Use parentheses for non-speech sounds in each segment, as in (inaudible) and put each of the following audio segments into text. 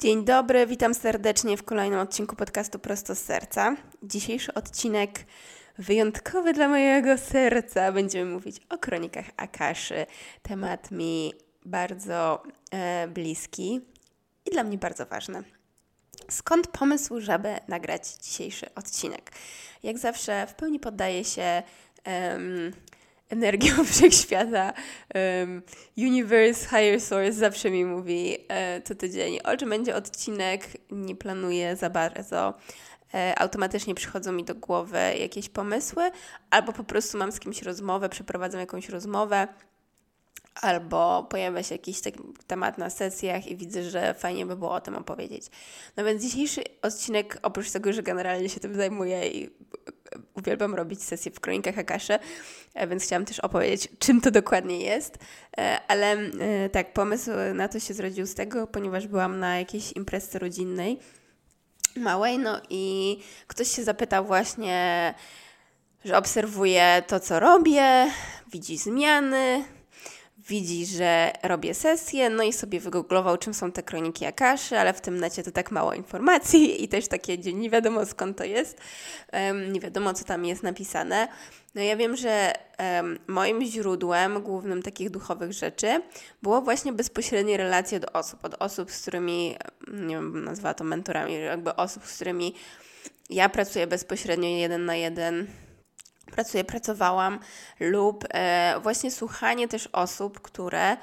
Dzień dobry, witam serdecznie w kolejnym odcinku podcastu Prosto z Serca. Dzisiejszy odcinek wyjątkowy dla mojego serca. Będziemy mówić o kronikach Akaszy. Temat mi bardzo e, bliski i dla mnie bardzo ważny. Skąd pomysł, żeby nagrać dzisiejszy odcinek? Jak zawsze w pełni poddaję się um, energią (laughs) wszechświata. Um, universe, higher source zawsze mi mówi e, co tydzień, o czym będzie odcinek, nie planuję za bardzo. E, automatycznie przychodzą mi do głowy jakieś pomysły, albo po prostu mam z kimś rozmowę, przeprowadzam jakąś rozmowę, albo pojawia się jakiś taki temat na sesjach i widzę, że fajnie by było o tym opowiedzieć. No więc dzisiejszy odcinek, oprócz tego, że generalnie się tym zajmuję i uwielbiam robić sesje w kronikach Akasze, e, więc chciałam też opowiedzieć, czym to dokładnie jest. E, ale e, tak, pomysł na to się zrodził z tego, ponieważ byłam na jakiejś imprezie rodzinnej małej, no i ktoś się zapytał właśnie, że obserwuje to, co robię, widzi zmiany, widzi, że robię sesję, no i sobie wygooglował, czym są te kroniki Akaszy, ale w tym necie to tak mało informacji i też takie, gdzie nie wiadomo skąd to jest, um, nie wiadomo co tam jest napisane. No ja wiem, że um, moim źródłem głównym takich duchowych rzeczy było właśnie bezpośrednie relacje do osób, od osób, z którymi, nie wiem, nazwała to mentorami, jakby osób, z którymi ja pracuję bezpośrednio jeden na jeden, pracuję, pracowałam, lub e, właśnie słuchanie też osób, które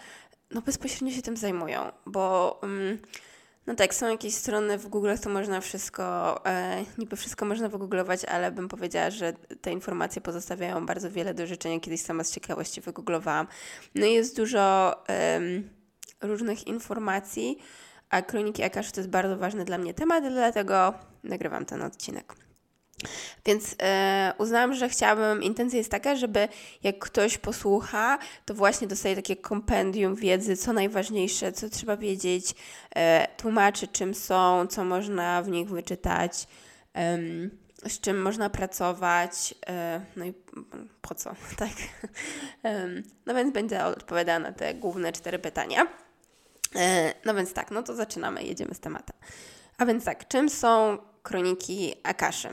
no, bezpośrednio się tym zajmują, bo mm, no tak, są jakieś strony w Google, to można wszystko, e, niby wszystko można wygooglować, ale bym powiedziała, że te informacje pozostawiają bardzo wiele do życzenia. Kiedyś sama z ciekawości wygooglowałam. No i jest dużo e, różnych informacji, a kroniki Akash to jest bardzo ważny dla mnie temat, dlatego nagrywam ten odcinek. Więc e, uznałam, że chciałabym, intencja jest taka, żeby jak ktoś posłucha, to właśnie dostaje takie kompendium wiedzy, co najważniejsze, co trzeba wiedzieć, e, tłumaczy czym są, co można w nich wyczytać, z czym można pracować, e, no i po co, (laughs) tak. no więc będę odpowiadała na te główne cztery pytania. E, no więc tak, no to zaczynamy, jedziemy z tematem. A więc tak, czym są kroniki Akaszy?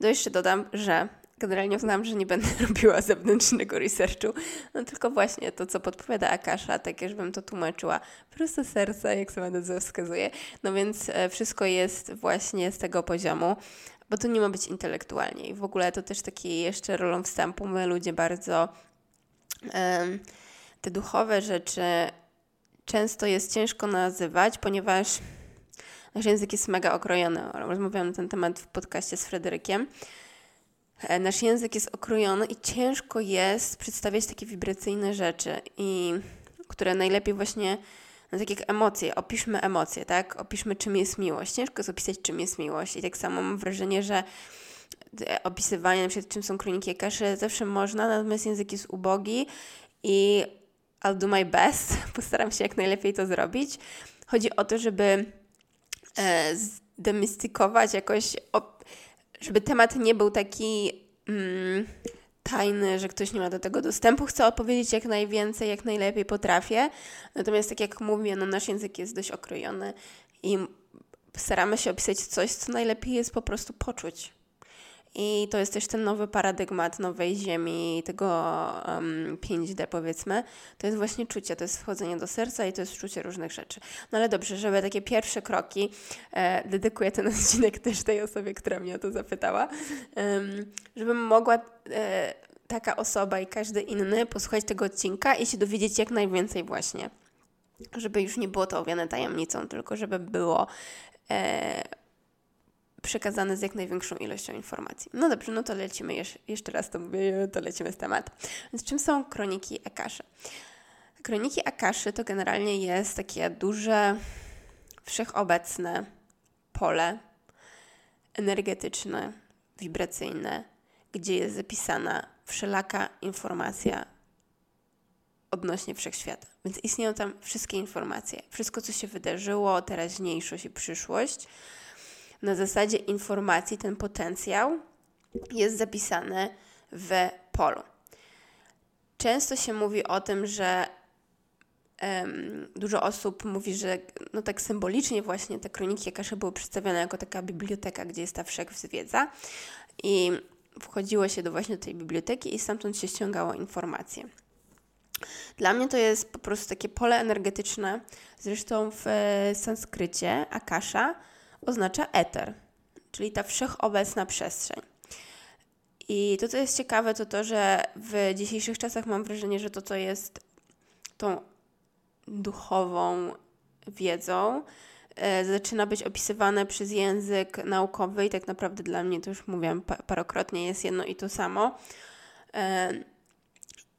No jeszcze dodam, że generalnie uznałam, że nie będę (laughs) robiła zewnętrznego researchu, no tylko właśnie to, co podpowiada Akasza, takie, żebym to tłumaczyła prosto serca, jak sama nazwa wskazuje. No więc e, wszystko jest właśnie z tego poziomu, bo to nie ma być intelektualnie. I w ogóle to też taki jeszcze rolą wstępu, my ludzie bardzo um, te duchowe rzeczy często jest ciężko nazywać, ponieważ Nasz język jest mega okrojony. Rozmawiałam na ten temat w podcaście z Fryderykiem. E, nasz język jest okrojony i ciężko jest przedstawiać takie wibracyjne rzeczy, i które najlepiej właśnie, no tak jak emocje, opiszmy emocje, tak? Opiszmy, czym jest miłość. Ciężko jest opisać, czym jest miłość. I tak samo mam wrażenie, że opisywanie, na przykład, czym są kroniki Akaszy, zawsze można, natomiast język jest ubogi i I'll do my best. (laughs) Postaram się jak najlepiej to zrobić. Chodzi o to, żeby e, jakoś, żeby temat nie był taki mm, tajny, że ktoś nie ma do tego dostępu. Chcę opowiedzieć jak najwięcej, jak najlepiej potrafię. Natomiast tak jak mówię, no nasz język jest dość okrojony i staramy się opisać coś, co najlepiej jest po prostu poczuć. I to jest też ten nowy paradygmat nowej ziemi, tego um, 5D powiedzmy. To jest właśnie czucie, to jest wchodzenie do serca i to jest czucie różnych rzeczy. No ale dobrze, żeby takie pierwsze kroki, e, dedykuję ten (laughs) odcinek też tej osobie, która mnie o to zapytała, um, żebym mogła e, taka osoba i każdy inny posłuchać tego odcinka i się dowiedzieć jak najwięcej właśnie. Żeby już nie było to owiane tajemnicą, tylko żeby było... E, przekazane z jak największą ilością informacji. No dobrze, no to lecimy, jeszcze raz to mówię, to lecimy z tematu. Więc czym są kroniki Akaszy? Kroniki Akaszy to generalnie jest takie duże, wszechobecne pole energetyczne, wibracyjne, gdzie jest zapisana wszelaka informacja odnośnie wszechświata. Więc istnieją tam wszystkie informacje, wszystko, co się wydarzyło, teraźniejszość i przyszłość. Na zasadzie informacji ten potencjał jest zapisany w polu. Często się mówi o tym, że um, dużo osób mówi, że no tak symbolicznie właśnie te kroniki Akaszy były przedstawione jako taka biblioteka, gdzie jest ta wszechwiedza i wchodziło się do właśnie tej biblioteki i stamtąd się ściągało informacje. Dla mnie to jest po prostu takie pole energetyczne. Zresztą w e, sanskrycie akasha oznacza eter, czyli ta wszechobecna przestrzeń. I to, co jest ciekawe, to to, że w dzisiejszych czasach mam wrażenie, że to, co jest tą duchową wiedzą, e, zaczyna być opisywane przez język naukowy i tak naprawdę dla mnie, to już mówiłam parokrotnie, jest jedno i to samo. E,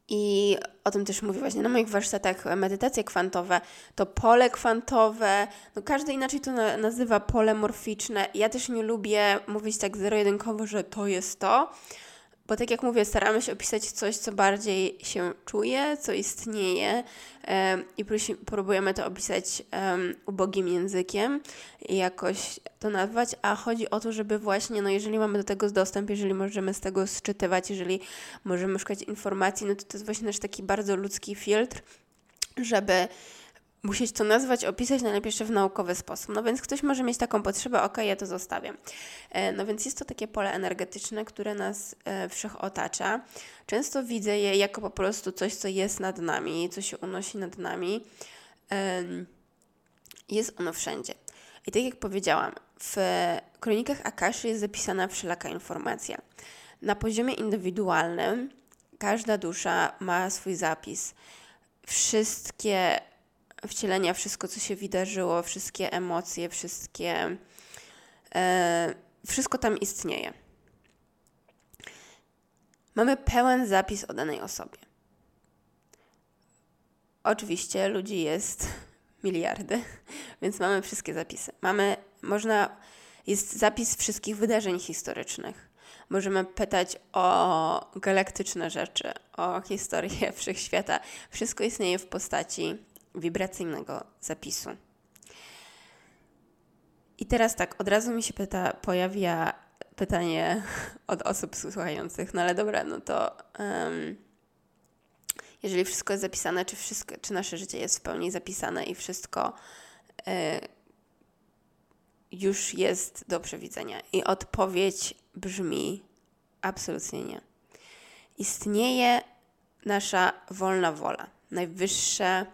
I o tym też mówię właśnie na moich warsztatach medytacje kwantowe, to pole kwantowe, no każdy inaczej to na, nazywa pole morficzne. Ja też nie lubię mówić tak zero-jedynkowo, że to jest to, bo tak jak mówię, staramy się opisać coś, co bardziej się czuje, co istnieje i próbujemy to opisać ubogim językiem i jakoś to nazwać, a chodzi o to, żeby właśnie, no jeżeli mamy do tego dostęp, jeżeli możemy z tego sczytywać, jeżeli możemy szukać informacji, no to to jest właśnie nasz taki bardzo ludzki filtr, żeby musieć to nazwać, opisać najlepiej jeszcze w naukowy sposób. No więc ktoś może mieć taką potrzebę, ok, ja to zostawiam. E, no więc jest to takie pole energetyczne, które nas e, wszech otacza. Często widzę je jako po prostu coś, co jest nad nami, co się unosi nad nami. Jest ono wszędzie. I tak jak powiedziałam, w kronikach Akaszy jest zapisana wszelaka informacja. Na poziomie indywidualnym każda dusza ma swój zapis. Wszystkie wcielenia, wszystko, co się wydarzyło, wszystkie emocje, wszystkie. E, wszystko tam istnieje. Mamy pełen zapis o danej osobie. Oczywiście ludzi jest (laughs) miliardy, (laughs) więc mamy wszystkie zapisy. Mamy, można, jest zapis wszystkich wydarzeń historycznych. Możemy pytać o galaktyczne rzeczy, o historię (laughs) wszechświata. Wszystko istnieje w postaci wibracyjnego zapisu. I teraz tak, od razu mi się pyta, pojawia pytanie (laughs) od osób słuchających, no ale dobra, no to um, jeżeli wszystko jest zapisane, czy, wszystko, czy nasze życie jest w pełni zapisane i wszystko y, już jest do przewidzenia? I odpowiedź brzmi absolutnie nie. Istnieje nasza wolna wola, najwyższe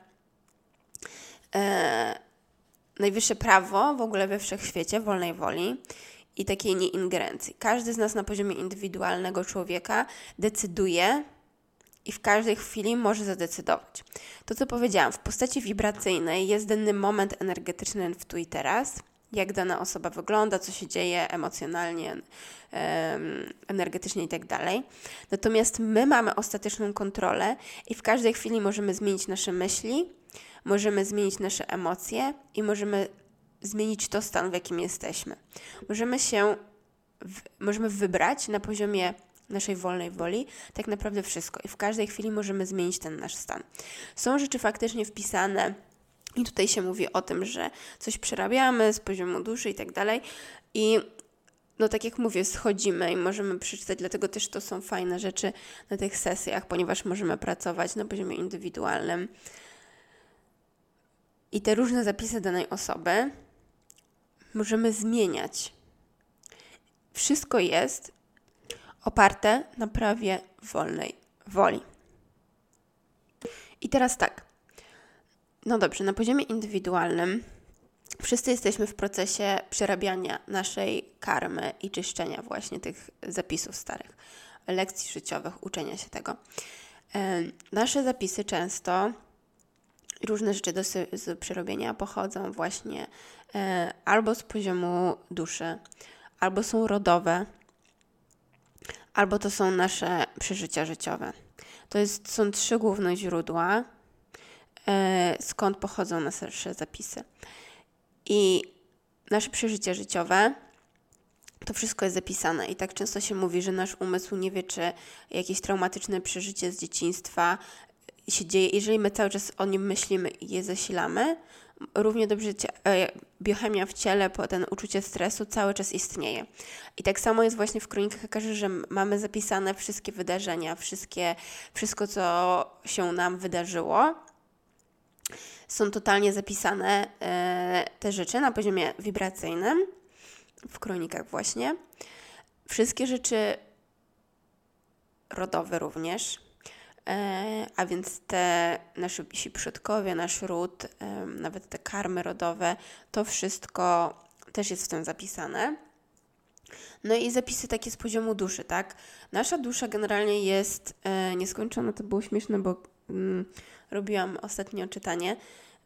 e, najwyższe prawo w ogóle we wszechświecie wolnej woli i takiej nieingerencji. Każdy z nas na poziomie indywidualnego człowieka decyduje i w każdej chwili może zadecydować. To, co powiedziałam, w postaci wibracyjnej jest dany moment energetyczny w tu i teraz, jak dana osoba wygląda, co się dzieje emocjonalnie, energetycznie i tak. Natomiast my mamy ostateczną kontrolę i w każdej chwili możemy zmienić nasze myśli, możemy zmienić nasze emocje i możemy zmienić to stan, w jakim jesteśmy. Możemy się, w, możemy wybrać na poziomie naszej wolnej woli tak naprawdę wszystko i w każdej chwili możemy zmienić ten nasz stan. Są rzeczy faktycznie wpisane i tutaj się mówi o tym, że coś przerabiamy z poziomu duszy i tak dalej i no tak jak mówię, schodzimy i możemy przeczytać, dlatego też to są fajne rzeczy na tych sesjach, ponieważ możemy pracować na poziomie indywidualnym i te różne zapisy danej osoby możemy zmieniać. Wszystko jest oparte na prawie wolnej woli. I teraz tak. No dobrze, na poziomie indywidualnym wszyscy jesteśmy w procesie przerabiania naszej karmy i czyszczenia właśnie tych zapisów starych, lekcji życiowych, uczenia się tego. Nasze zapisy często różne rzeczy do, z przerobienia pochodzą właśnie e, albo z poziomu duszy, albo są rodowe, albo to są nasze przeżycia życiowe. To jest, są trzy główne źródła, e, skąd pochodzą nasze zapisy. I nasze przeżycie życiowe, to wszystko jest zapisane i tak często się mówi, że nasz umysł nie wie, czy jakieś traumatyczne przeżycie z dzieciństwa się dzieje, jeżeli my cały czas o nim myślimy i je zasilamy, równie dobrze e, biochemia w ciele, ten uczucie stresu cały czas istnieje. I tak samo jest właśnie w kronikach Akarzy, że mamy zapisane wszystkie wydarzenia, wszystkie, wszystko, co się nam wydarzyło. Są totalnie zapisane e, te rzeczy na poziomie wibracyjnym, w kronikach właśnie. Wszystkie rzeczy rodowe również a więc te nasi przodkowie, nasz ród, nawet te karmy rodowe, to wszystko też jest w tym zapisane. No i zapisy takie z poziomu duszy, tak? Nasza dusza generalnie jest e, nieskończona. To było śmieszne, bo mm, robiłam ostatnio czytanie.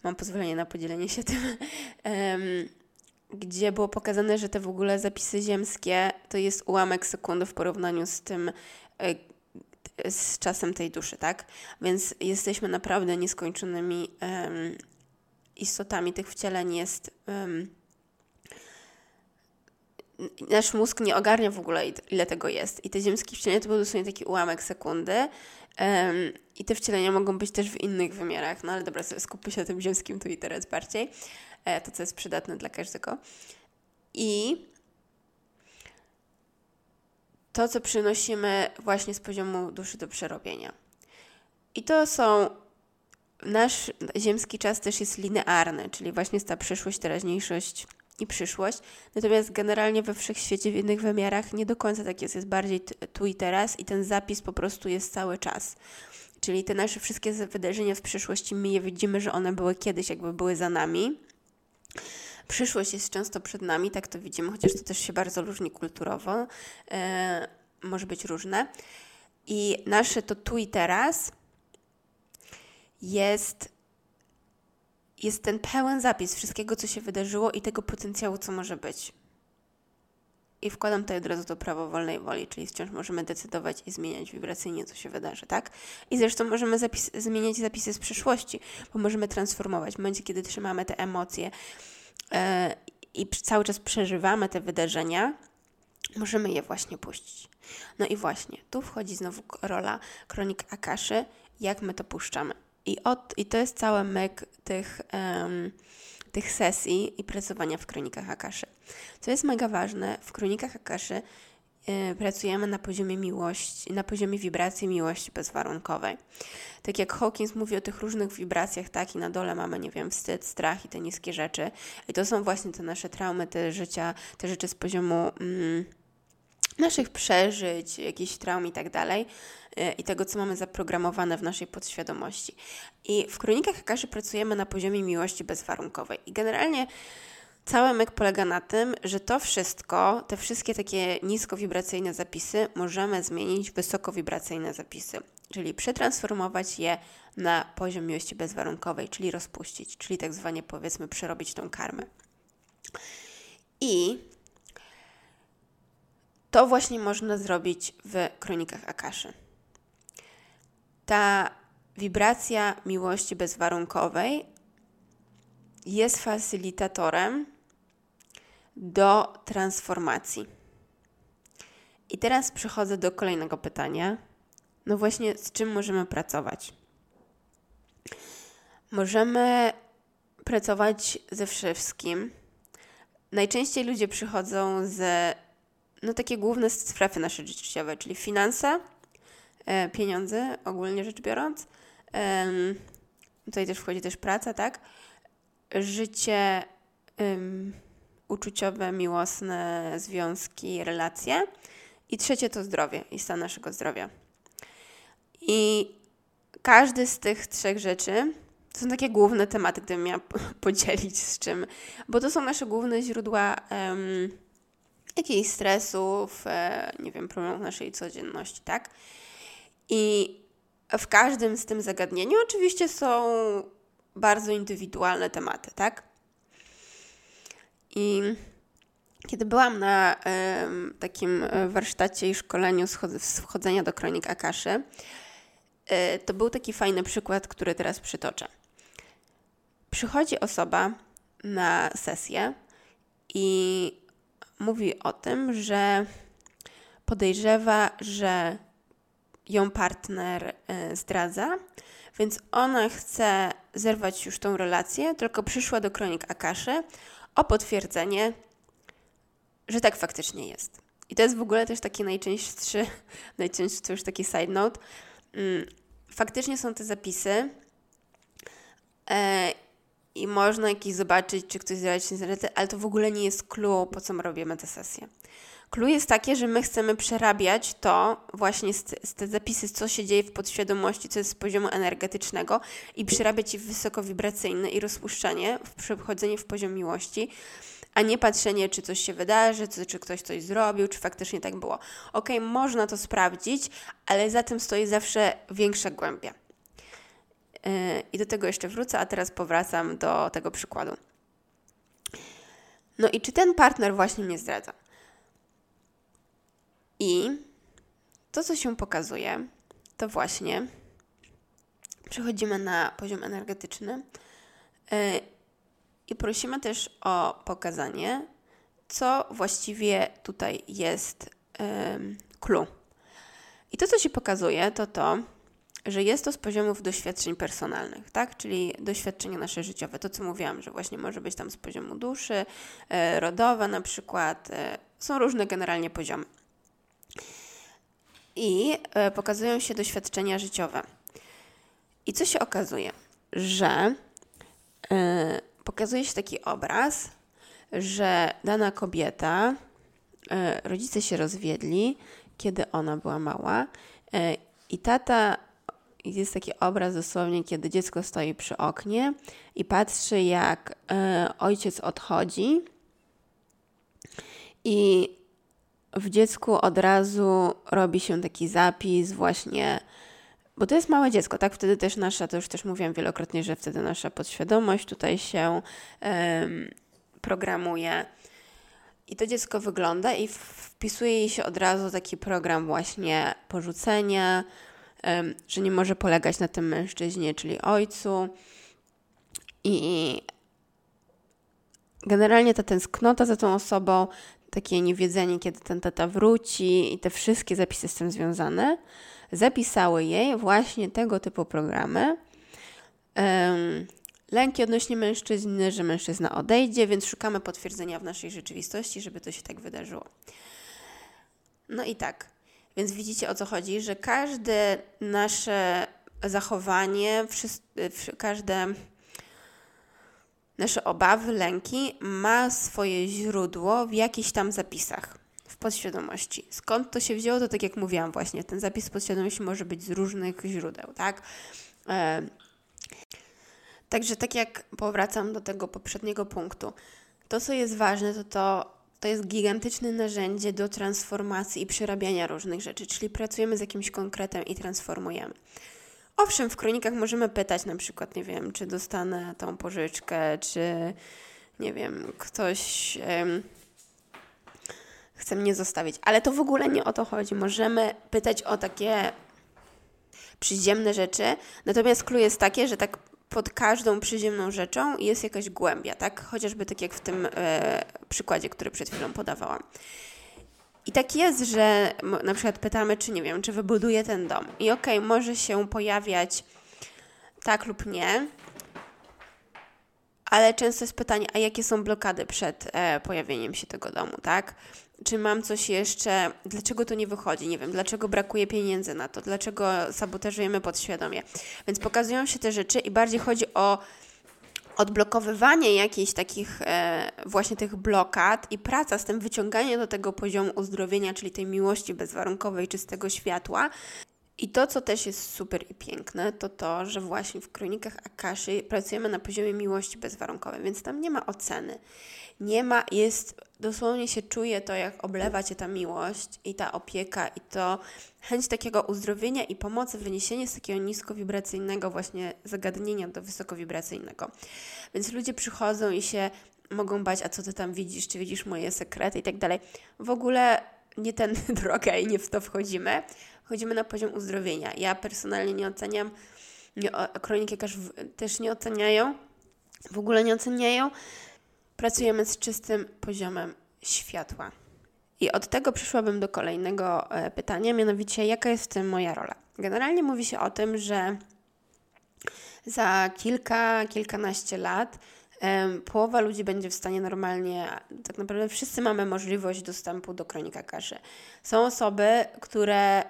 Mam pozwolenie na podzielenie się (laughs) tym. gdzie było pokazane, że te w ogóle zapisy ziemskie to jest ułamek sekundy w porównaniu z tym, e, z czasem tej duszy, tak? Więc jesteśmy naprawdę nieskończonymi um, istotami. Tych wcieleń jest. Um, nasz mózg nie ogarnia w ogóle, ile tego jest. I te ziemskie wcielenia to był dosłownie taki ułamek sekundy. Um, I te wcielenia mogą być też w innych wymiarach. No ale dobra, skupmy się na tym ziemskim tu i teraz bardziej. E, to, co jest przydatne dla każdego. I to, co przynosimy właśnie z poziomu duszy do przerobienia. I to są. Nasz ziemski czas też jest linearny, czyli właśnie jest ta przyszłość, teraźniejszość i przyszłość. Natomiast generalnie we wszechświecie w innych wymiarach nie do końca tak jest. Jest bardziej tu i teraz i ten zapis po prostu jest cały czas. Czyli te nasze wszystkie wydarzenia w przyszłości, my je widzimy, że one były kiedyś, jakby były za nami. Przyszłość jest często przed nami, tak to widzimy, chociaż to też się bardzo różni kulturowo, e, może być różne. I nasze to tu i teraz jest, jest ten pełen zapis wszystkiego, co się wydarzyło i tego potencjału, co może być. I wkładam tutaj od razu to prawo wolnej woli, czyli wciąż możemy decydować i zmieniać wibracyjnie, co się wydarzy, tak? I zresztą możemy zapis zmieniać zapisy z przeszłości, bo możemy transformować. W momencie, kiedy trzymamy te emocje, i cały czas przeżywamy te wydarzenia, możemy je właśnie puścić. No i właśnie, tu wchodzi znowu rola kronik Akaszy, jak my to puszczamy. I, od, i to jest cały myk tych, um, tych sesji i pracowania w kronikach Akaszy. Co jest mega ważne, w kronikach Akaszy pracujemy na poziomie miłości, na poziomie wibracji miłości bezwarunkowej. Tak jak Hawkins mówi o tych różnych wibracjach, tak i na dole mamy, nie wiem, wstyd, strach i te niskie rzeczy. I to są właśnie te nasze traumy, te życia, te rzeczy z poziomu mm, naszych przeżyć, jakichś traum i tak dalej y, i tego, co mamy zaprogramowane w naszej podświadomości. I w Kronikach Akaszy pracujemy na poziomie miłości bezwarunkowej. I generalnie Cały myk polega na tym, że to wszystko, te wszystkie takie niskowibracyjne zapisy możemy zmienić w wysokowibracyjne zapisy, czyli przetransformować je na poziom miłości bezwarunkowej, czyli rozpuścić, czyli tak zwanie powiedzmy przerobić tą karmę. I to właśnie można zrobić w kronikach Akaszy. Ta wibracja miłości bezwarunkowej jest facylitatorem do transformacji. I teraz przechodzę do kolejnego pytania. No właśnie, z czym możemy pracować? Możemy pracować ze wszystkim. Najczęściej ludzie przychodzą z no takie główne strefy nasze życiowe, czyli finanse, e, pieniądze, ogólnie rzecz biorąc. Tutaj też wchodzi też praca, tak? Życie uczuciowe, miłosne związki, relacje. I trzecie to zdrowie i stan naszego zdrowia. I każdy z tych trzech rzeczy to są takie główne tematy, gdybym miała (laughs) podzielić z czym, bo to są nasze główne źródła um, jakichś stresów, e, nie wiem, problemów naszej codzienności, tak? I w każdym z tym zagadnieniu oczywiście są bardzo indywidualne tematy, tak? I kiedy byłam na takim e, warsztacie i szkoleniu z wchodzenia do kronik Akaszy, y, to był taki fajny przykład, który teraz przytoczę. Przychodzi osoba na sesję i mówi o tym, że podejrzewa, że ją partner y, zdradza, więc ona chce zerwać już tą relację, tylko przyszła do kronik Akaszy o potwierdzenie, że tak faktycznie jest. I to jest w ogóle też taki najczęstszy, (laughs) najczęstszy to już taki side note. Mm, faktycznie są te zapisy e, i można jakiś zobaczyć, czy ktoś zjadł się z ale to w ogóle nie jest clue, po co my robimy tę sesję. Clue jest takie, że my chcemy przerabiać to właśnie z, z te zapisy, co się dzieje w podświadomości, co jest z poziomu energetycznego i przerabiać je w wysokowibracyjne i rozpuszczanie, w przechodzenie w poziom miłości, a nie patrzenie, czy coś się wydarzy, czy, czy ktoś coś zrobił, czy faktycznie tak było. Ok, można to sprawdzić, ale za tym stoi zawsze większa głębia. Yy, I do tego jeszcze wrócę, a teraz powracam do tego przykładu. No i czy ten partner właśnie mnie zdradza? I to, co się pokazuje, to właśnie przechodzimy na poziom energetyczny yy, i prosimy też o pokazanie, co właściwie tutaj jest yy, clue. I to, co się pokazuje, to to, że jest to z poziomów doświadczeń personalnych, tak? Czyli doświadczenia nasze życiowe. To, co mówiłam, że właśnie może być tam z poziomu duszy, e, rodowe na przykład. Są różne generalnie poziomy. I e, pokazują się doświadczenia życiowe. I co się okazuje? Że e, pokazuje się taki obraz, że dana kobieta, e, rodzice się rozwiedli, kiedy ona była mała, i tata jest taki obraz dosłownie, kiedy dziecko stoi przy oknie i patrzy, jak ojciec odchodzi, i w dziecku od razu robi się taki zapis, właśnie, bo to jest małe dziecko, tak? Wtedy też nasza, to już też mówiłam wielokrotnie, że wtedy nasza podświadomość tutaj się um, programuje. I to dziecko wygląda i wpisuje jej się od razu taki program właśnie porzucenia, że nie może polegać na tym mężczyźnie, czyli ojcu. I generalnie ta tęsknota za tą osobą, takie niewiedzenie, kiedy ten tata wróci i te wszystkie zapisy z tym związane, zapisały jej właśnie tego typu programy. Lęki odnośnie mężczyzny, że mężczyzna odejdzie, więc szukamy potwierdzenia w naszej rzeczywistości, żeby to się tak wydarzyło. No i tak, więc widzicie o co chodzi, że każde nasze zachowanie, każde nasze obawy, lęki ma swoje źródło w jakichś tam zapisach w podświadomości. Skąd to się wzięło, to tak jak mówiłam właśnie, ten zapis podświadomości może być z różnych źródeł, tak? E Także tak jak powracam do tego poprzedniego punktu, to co jest ważne, to to, to jest gigantyczne narzędzie do transformacji i przerabiania różnych rzeczy, czyli pracujemy z jakimś konkretem i transformujemy. Owszem, w kronikach możemy pytać na przykład, nie wiem, czy dostanę tą pożyczkę, czy nie wiem, ktoś um, chce mnie zostawić, ale to w ogóle nie o to chodzi. Możemy pytać o takie przyziemne rzeczy, natomiast clue jest takie, że tak pod każdą przyziemną rzeczą jest jakaś głębia, tak? Chociażby tak jak w tym e, przykładzie, który przed chwilą podawałam. I tak jest, że na przykład pytamy, czy nie wiem, czy wybuduje ten dom. I okej, okay, może się pojawiać tak lub nie, ale często jest pytanie, a jakie są blokady przed e, pojawieniem się tego domu, tak? Czy mam coś jeszcze, dlaczego to nie wychodzi? Nie wiem, dlaczego brakuje pieniędzy na to, dlaczego sabotażujemy podświadomie. Więc pokazują się te rzeczy i bardziej chodzi o odblokowywanie jakichś takich e, właśnie tych blokad i praca z tym, wyciąganie do tego poziomu uzdrowienia, czyli tej miłości bezwarunkowej, czystego światła. I to, co też jest super i piękne, to to, że właśnie w kronikach Akaszy pracujemy na poziomie miłości bezwarunkowej, więc tam nie ma oceny. Nie ma, jest, dosłownie się czuje to, jak oblewa Cię ta miłość i ta opieka i to chęć takiego uzdrowienia i pomocy, wyniesienie z takiego niskowibracyjnego właśnie zagadnienia do wysokowibracyjnego. Więc ludzie przychodzą i się mogą bać, a co Ty tam widzisz, czy widzisz moje sekrety i tak dalej. W ogóle nie ten (laughs) droga i nie w to wchodzimy. Chodzimy na poziom uzdrowienia. Ja personalnie nie oceniam, nie, kroniki też nie oceniają, w ogóle nie oceniają, pracujemy z czystym poziomem światła. I od tego przyszłabym do kolejnego e, pytania, mianowicie jaka jest w tym moja rola? Generalnie mówi się o tym, że za kilka, kilkanaście lat połowa ludzi będzie w stanie normalnie, tak naprawdę wszyscy mamy możliwość dostępu do kronika kaszy. Są osoby, które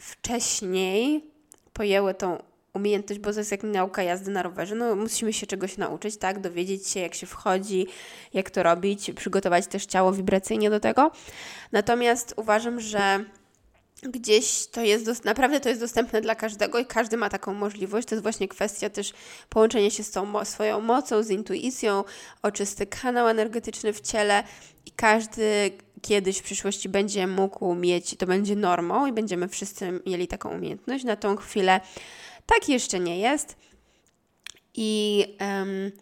wcześniej pojęły tą umiejętność, bo to jest jak nauka jazdy na rowerze. No, musimy się czegoś nauczyć, tak? Dowiedzieć się, jak się wchodzi, jak to robić, przygotować też ciało wibracyjnie do tego. Natomiast uważam, że gdzieś to jest, naprawdę to jest dostępne dla każdego i każdy ma taką możliwość. To jest właśnie kwestia też połączenia się z tą swoją mocą, z intuicją, oczysty kanał energetyczny w ciele i każdy kiedyś w przyszłości będzie mógł mieć, to będzie normą i będziemy wszyscy mieli taką umiejętność. Na tą chwilę tak jeszcze nie jest. I um,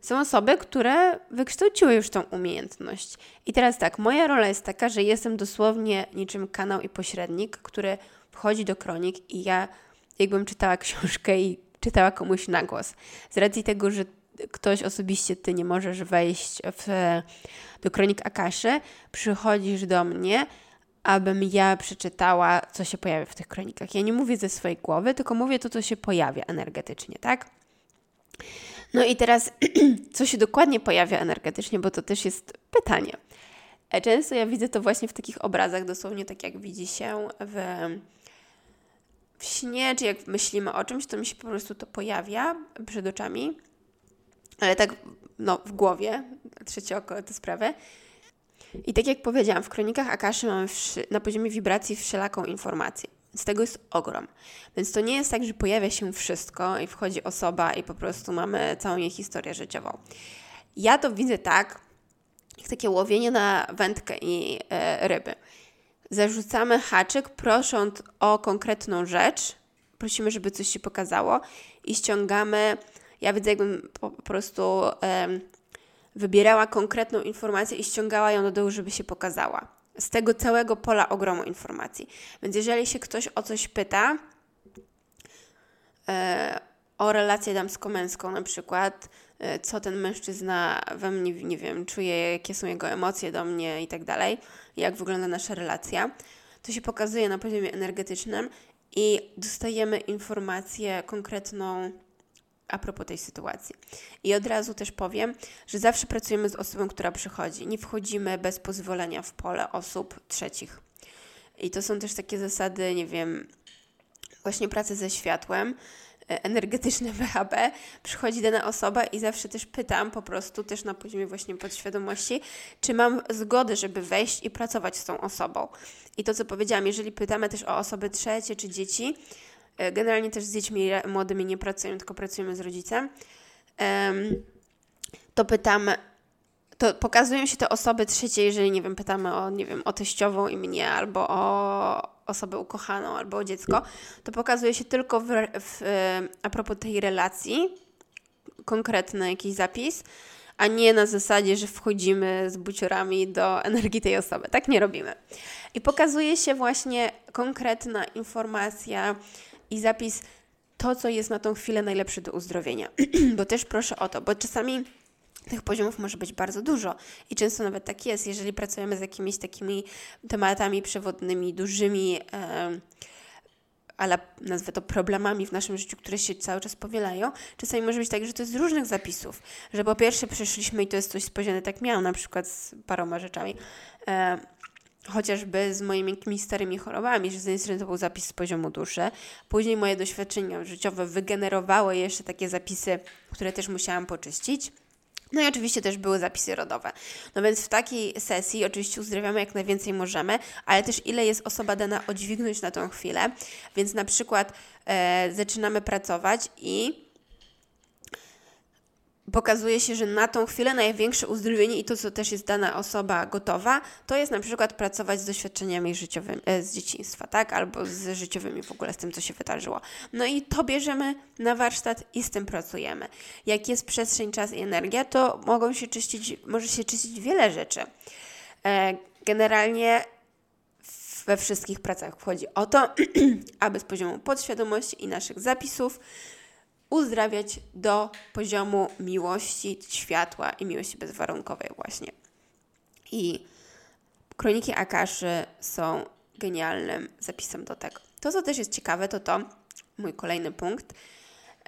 są osoby, które wykształciły już tą umiejętność. I teraz tak, moja rola jest taka, że jestem dosłownie niczym kanał i pośrednik, który wchodzi do kronik i ja jakbym czytała (laughs) książkę i czytała komuś na głos. Z racji tego, że ktoś osobiście ty nie możesz wejść w, do kronik Akaszy, przychodzisz do mnie, abym ja przeczytała, co się pojawia w tych kronikach. Ja nie mówię ze swojej głowy, tylko mówię to, co się pojawia energetycznie, tak? No i teraz, (clears throat) co się dokładnie pojawia energetycznie, bo to też jest pytanie. E, często ja widzę to właśnie w takich obrazach, dosłownie tak jak widzi się w, w śnie, czy jak myślimy o czymś, to mi się po prostu to pojawia przed oczami, ale tak no, w głowie, trzecie oko tę sprawę. I tak jak powiedziałam, w kronikach Akaszy mamy na poziomie wibracji wszelaką informację. Z tego jest ogrom. Więc to nie jest tak, że pojawia się wszystko i wchodzi osoba i po prostu mamy całą jej historię życiową. Ja to widzę tak, jak takie łowienie na wędkę i e, ryby. Zarzucamy haczyk, prosząc o konkretną rzecz, prosimy, żeby coś się pokazało i ściągamy. Ja widzę, jakbym po, po prostu e, wybierała konkretną informację i ściągała ją do dołu, żeby się pokazała z tego całego pola ogromu informacji. Więc jeżeli się ktoś o coś pyta, e, o relację damsko-męską na przykład, e, co ten mężczyzna we mnie, nie wiem, czuje, jakie są jego emocje do mnie i tak dalej, jak wygląda nasza relacja, to się pokazuje na poziomie energetycznym i dostajemy informację konkretną a propos tej sytuacji. I od razu też powiem, że zawsze pracujemy z osobą, która przychodzi. Nie wchodzimy bez pozwolenia w pole osób trzecich. I to są też takie zasady, nie wiem, właśnie pracy ze światłem, e, energetyczne (laughs) BHB, przychodzi dana osoba i zawsze też pytam po prostu, też na poziomie właśnie podświadomości, czy mam zgodę, żeby wejść i pracować z tą osobą. I to, co powiedziałam, jeżeli pytamy też o osoby trzecie czy dzieci, generalnie też z dziećmi młodymi nie pracujemy, tylko pracujemy z rodzicem. To pytam, to pokazują się te osoby trzecie, jeżeli, nie wiem, pytamy o, nie wiem, o teściową i mnie, albo o osobę ukochaną, albo o dziecko, to pokazuje się tylko w, w, a propos tej relacji, konkretny jakiś zapis, a nie na zasadzie, że wchodzimy z buciorami do energii tej osoby. Tak nie robimy. I pokazuje się właśnie konkretna informacja, i zapis to, co jest na tą chwilę najlepsze do uzdrowienia. (clears throat) bo też proszę o to, bo czasami tych poziomów może być bardzo dużo i często nawet tak jest, jeżeli pracujemy z jakimiś takimi tematami przewodnymi, dużymi, e, ale nazwę to problemami w naszym życiu, które się cały czas powielają, czasami może być tak, że to jest z różnych zapisów, że po pierwsze przeszliśmy i to jest coś spodziane, tak miałam na przykład z paroma rzeczami, e, chociażby z moimi jakimiś starymi chorobami, że z jednej strony to był zapis z poziomu duszy, później moje doświadczenia życiowe wygenerowały jeszcze takie zapisy, które też musiałam poczyścić. No i oczywiście też były zapisy rodowe. No więc w takiej sesji oczywiście uzdrawiamy jak najwięcej możemy, ale też ile jest osoba dana odźwignąć na tą chwilę. Więc na przykład e, zaczynamy pracować i pokazuje się, że na tą chwilę największe uzdrowienie i to, co też jest dana osoba gotowa, to jest na przykład pracować z doświadczeniami życiowymi e, z dzieciństwa, tak? Albo z życiowymi w ogóle, z tym, co się wydarzyło. No i to bierzemy na warsztat i z tym pracujemy. Jak jest przestrzeń, czas i energia, to mogą się czyścić, może się czyścić wiele rzeczy. E, generalnie we wszystkich pracach wchodzi o to, (clears throat) aby z poziomu podświadomości i naszych zapisów uzdrawiać do poziomu miłości, światła i miłości bezwarunkowej właśnie. I kroniki Akaszy są genialnym zapisem do tego. To, co też jest ciekawe, to to, mój kolejny punkt,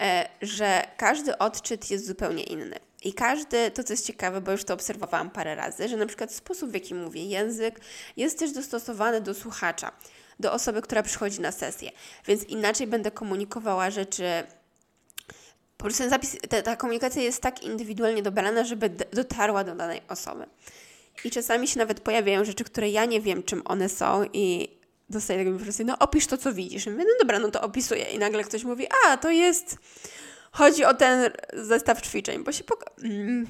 e, że każdy odczyt jest zupełnie inny. I każdy, to co jest ciekawe, bo już to obserwowałam parę razy, że na przykład sposób, w jaki mówię, język jest też dostosowany do słuchacza, do osoby, która przychodzi na sesję. Więc inaczej będę komunikowała rzeczy. Po prostu ten zapis, ta, ta komunikacja jest tak indywidualnie dobrana, żeby dotarła do danej osoby. I czasami się nawet pojawiają rzeczy, które ja nie wiem, czym one są, i dostaję taką informację, no opisz to, co widzisz. I mówię, no dobra, no to opisuję. I nagle ktoś mówi, a to jest chodzi o ten zestaw ćwiczeń, bo się poka- mm,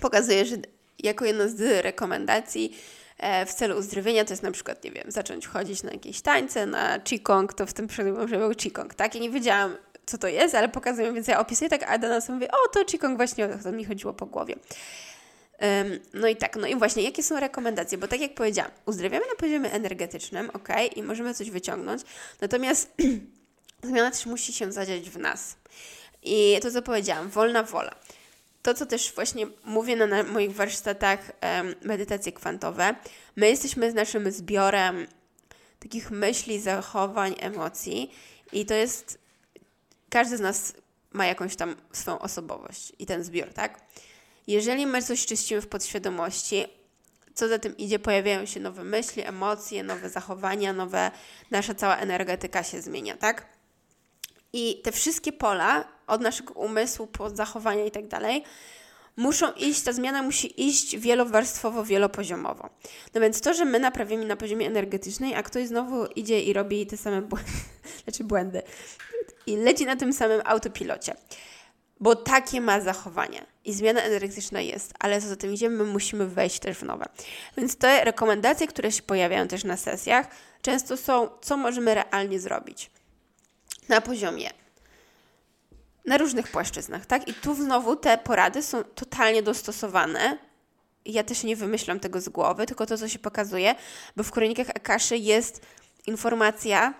pokazuje, że jako jedna z rekomendacji e, w celu uzdrowienia to jest na przykład, nie wiem, zacząć chodzić na jakieś tańce, na Qigong, to w tym przypadku może był Qigong, tak? I nie wiedziałam, co to jest, ale pokazują, więc ja opisuję tak, a do nas mówię, o, to Qigong właśnie, o to mi chodziło po głowie. Um, no i tak, no i właśnie, jakie są rekomendacje? Bo tak jak powiedziałam, uzdrawiamy na poziomie energetycznym, ok, i możemy coś wyciągnąć, natomiast (clears throat) zmiana też musi się zadziać w nas. I to, co powiedziałam, wolna wola. To, co też właśnie mówię na, na moich warsztatach um, medytacje kwantowe, my jesteśmy z naszym zbiorem takich myśli, zachowań, emocji i to jest, każdy z nas ma jakąś tam swoją osobowość i ten zbiór, tak? Jeżeli my coś czyścimy w podświadomości, co za tym idzie, pojawiają się nowe myśli, emocje, nowe zachowania, nowe, nasza cała energetyka się zmienia, tak? I te wszystkie pola, od naszego umysłu, po zachowania i tak dalej, muszą iść, ta zmiana musi iść wielowarstwowo, wielopoziomowo. No więc to, że my naprawimy na poziomie energetycznej, a ktoś znowu idzie i robi te same błędy, (laughs) znaczy błędy, i leci na tym samym autopilocie, bo takie ma zachowanie i zmiana energetyczna jest, ale co za tym idzie, my musimy wejść też w nowe. Więc te rekomendacje, które się pojawiają też na sesjach, często są, co możemy realnie zrobić na poziomie na różnych płaszczyznach, tak? I tu znowu te porady są totalnie dostosowane. Ja też nie wymyślam tego z głowy, tylko to, co się pokazuje, bo w kronikach Akaszy jest informacja,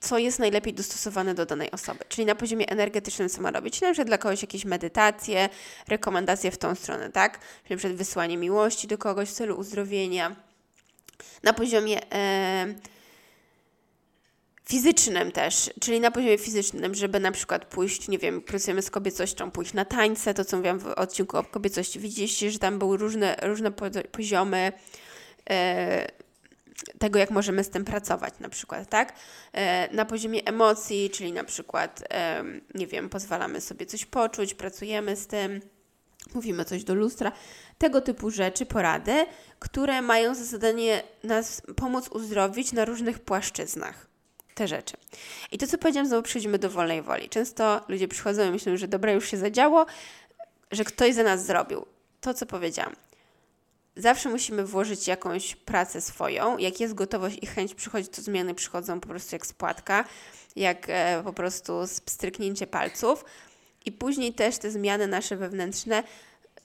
co jest najlepiej dostosowane do danej osoby. Czyli na poziomie energetycznym, co ma robić. Na przykład dla kogoś jakieś medytacje, rekomendacje w tą stronę, tak? Czyli na przykład wysłanie miłości do kogoś w celu uzdrowienia. Na poziomie... fizycznym też, czyli na poziomie fizycznym, żeby na przykład pójść, nie wiem, pracujemy z kobiecością, pójść na tańce, to co mówiłam w odcinku o kobiecości, widzieliście, że tam były różne, różne poziomy e, tego, jak możemy z tym pracować na przykład, tak? E, na poziomie emocji, czyli na przykład, e, nie wiem, pozwalamy sobie coś poczuć, pracujemy z tym, mówimy coś do lustra, tego typu rzeczy, porady, które mają za zadanie nas pomóc uzdrowić na różnych płaszczyznach te rzeczy. I to, co powiedziałam, znowu przejdźmy do wolnej woli. Często ludzie przychodzą i myślą, że dobra, już się zadziało, że ktoś za nas zrobił. To, co powiedziałam. Zawsze musimy włożyć jakąś pracę swoją. Jak jest gotowość i chęć przychodzić, to zmiany przychodzą po prostu jak spłatka, jak e, po prostu stryknięcie palców. I później też te zmiany nasze wewnętrzne,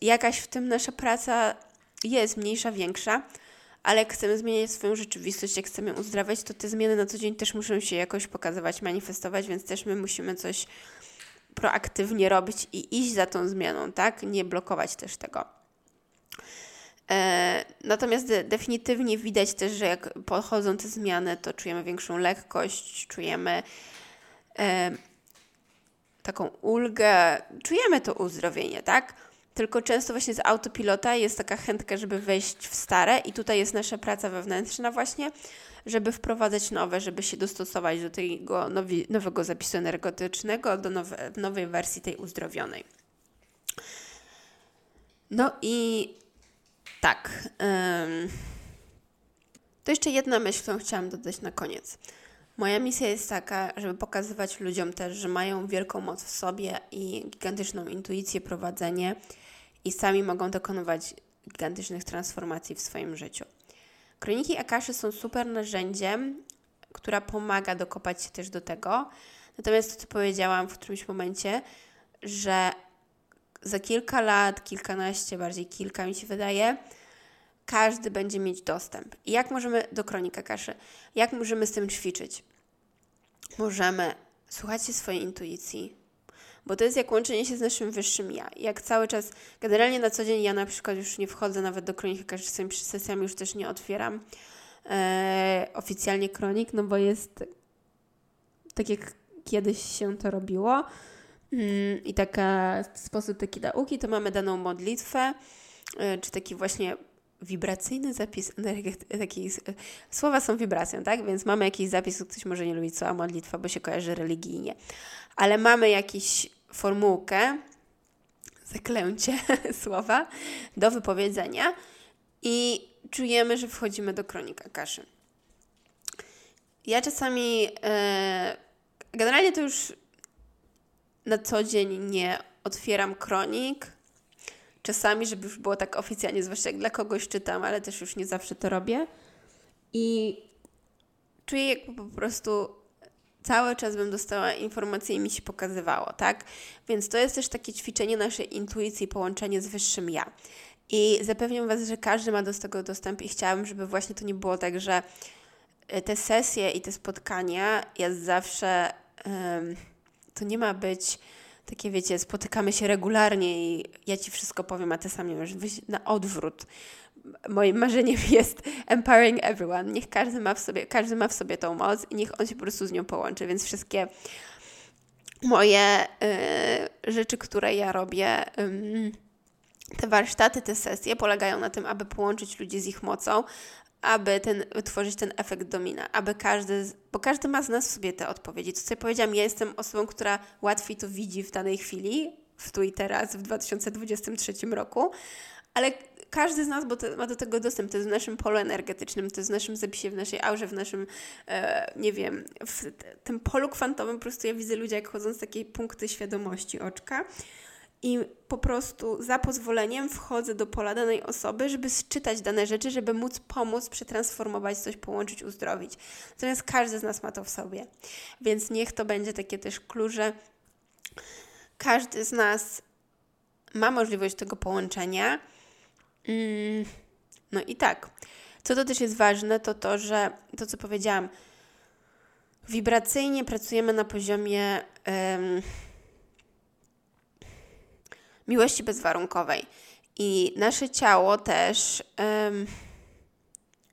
jakaś w tym nasza praca jest mniejsza, większa, ale jak chcemy zmieniać swoją rzeczywistość, jak chcemy uzdrawiać, to te zmiany na co dzień też muszą się jakoś pokazywać, manifestować, więc też my musimy coś proaktywnie robić i iść za tą zmianą, tak? Nie blokować też tego. E, natomiast de definitywnie widać też, że jak pochodzą te zmiany, to czujemy większą lekkość, czujemy e, taką ulgę, czujemy to uzdrowienie, tak? Tylko często właśnie z autopilota jest taka chętka, żeby wejść w stare i tutaj jest nasza praca wewnętrzna właśnie, żeby wprowadzać nowe, żeby się dostosować do tego nowi, nowego zapisu energetycznego, do nowe, nowej wersji tej uzdrowionej. No i tak. Um, to jeszcze jedna myśl, którą chciałam dodać na koniec. Moja misja jest taka, żeby pokazywać ludziom też, że mają wielką moc w sobie i gigantyczną intuicję, prowadzenie i sami mogą dokonywać gigantycznych transformacji w swoim życiu. Kroniki Akaszy są super narzędziem, która pomaga dokopać się też do tego. Natomiast to, co powiedziałam w którymś momencie, że za kilka lat, kilkanaście, bardziej kilka mi się wydaje, każdy będzie mieć dostęp. I jak możemy do kronika kaszy? Jak możemy z tym ćwiczyć? Możemy słuchać się swojej intuicji, bo to jest jak łączenie się z naszym wyższym ja. Jak cały czas, generalnie na co dzień ja na przykład już nie wchodzę nawet do kroniki, każdy swoimi sesjami już też nie otwieram e, oficjalnie kronik, no bo jest tak jak kiedyś się to robiło mm, i taka sposób takiej nauki, to mamy daną modlitwę, e, czy taki właśnie wibracyjny zapis taki, słowa są wibracją, tak? Więc mamy jakiś zapis, ktoś może nie lubić słowa modlitwa, bo się kojarzy religijnie, ale mamy jakąś formułkę, zaklęcie (laughs) słowa do wypowiedzenia i czujemy, że wchodzimy do kronika kaszy. Ja czasami, e, generalnie to już na co dzień nie otwieram kronik, czasami, żeby już było tak oficjalnie, zwłaszcza jak dla kogoś czytam, ale też już nie zawsze to robię. I czuję, jakby po prostu cały czas bym dostała informacje i mi się pokazywało, tak? Więc to jest też takie ćwiczenie naszej intuicji, połączenie z wyższym ja. I zapewniam Was, że każdy ma do tego dostęp i chciałabym, żeby właśnie to nie było tak, że e, te sesje i te spotkania jest zawsze, um, to nie ma być takie wiecie, spotykamy się regularnie i ja ci wszystko powiem, a ty sam nie możesz na odwrót. Moim marzeniem (laughs) jest empowering everyone. Niech każdy ma w sobie, każdy ma w sobie tą moc i niech on się po prostu z nią połączy, więc wszystkie moje y, rzeczy, które ja robię, y, te warsztaty, te sesje polegają na tym, aby połączyć ludzi z ich mocą, aby ten, ten efekt domina, aby każdy, bo każdy ma z nas w sobie te odpowiedzi. To, co ja powiedziałam, ja jestem osobą, która łatwiej to widzi w danej chwili, w tu i teraz, w 2023 roku, ale każdy z nas bo to, ma do tego dostęp. To jest w naszym polu energetycznym, to jest w naszym zapisie, w naszej aurze, w naszym, e, nie wiem, w tym polu kwantowym po prostu ja widzę ludzi, jak chodzą z takiej punkty świadomości oczka i po prostu za pozwoleniem wchodzę do pola danej osoby, żeby sczytać dane rzeczy, żeby móc pomóc, przetransformować coś, połączyć, uzdrowić. Natomiast każdy z nas ma to w sobie. Więc niech to będzie takie też klucze. Każdy z nas ma możliwość tego połączenia. Mm, no i tak. Co to też jest ważne, to to, że to, co powiedziałam, wibracyjnie pracujemy na poziomie. Um, miłości bezwarunkowej. I nasze ciało też um,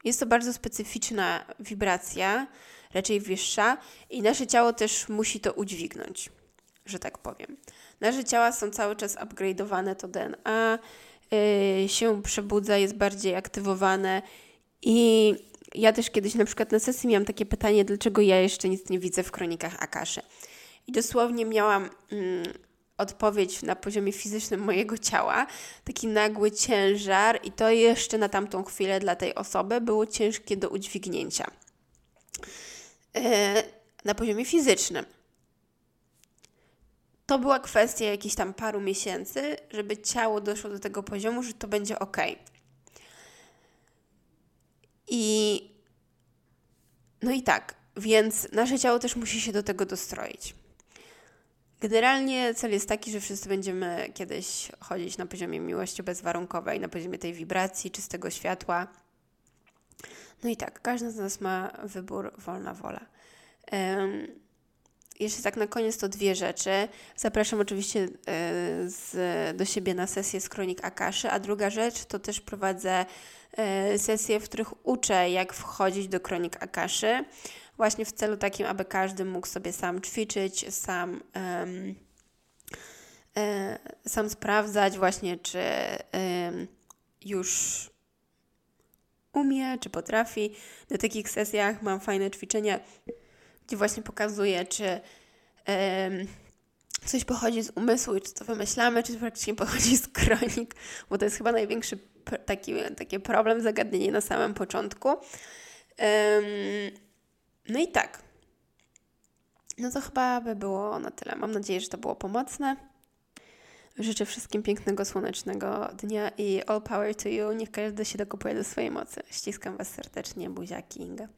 jest to bardzo specyficzna wibracja, raczej wyższa, i nasze ciało też musi to udźwignąć, że tak powiem. Nasze ciała są cały czas upgrade'owane, to DNA yy, się przebudza, jest bardziej aktywowane i ja też kiedyś na przykład na sesji miałam takie pytanie, dlaczego ja jeszcze nic nie widzę w kronikach Akaszy. I dosłownie miałam mm, odpowiedź na poziomie fizycznym mojego ciała, taki nagły ciężar, i to jeszcze na tamtą chwilę dla tej osoby było ciężkie do udźwignięcia. E, na poziomie fizycznym. To była kwestia jakichś tam paru miesięcy, żeby ciało doszło do tego poziomu, że to będzie ok. I no i tak, więc nasze ciało też musi się do tego dostroić. Generalnie cel jest taki, że wszyscy będziemy kiedyś chodzić na poziomie miłości bezwarunkowej, na poziomie tej wibracji, czystego światła. No i tak, każdy z nas ma wybór, wolna wola. Um, jeszcze tak na koniec to dwie rzeczy. Zapraszam oczywiście y, z, do siebie na sesję z Kronik Akaszy, a druga rzecz to też prowadzę y, sesje, w których uczę, jak wchodzić do Kronik Akaszy właśnie w celu takim, aby każdy mógł sobie sam ćwiczyć, sam, um, sam sprawdzać właśnie, czy już umie, czy potrafi. Na takich sesjach mam fajne ćwiczenia, gdzie właśnie pokazuję, czy coś pochodzi z umysłu i czy to wymyślamy, czy to praktycznie pochodzi z kronik, bo to jest chyba największy taki, taki problem, zagadnienie na samym początku. Um, no i tak. No to chyba by było na tyle. Mam nadzieję, że to było pomocne. Życzę wszystkim pięknego, słonecznego dnia i all power to you. Niech każdy się dokupuje do swojej mocy. Ściskam Was serdecznie. Buziaki Inga.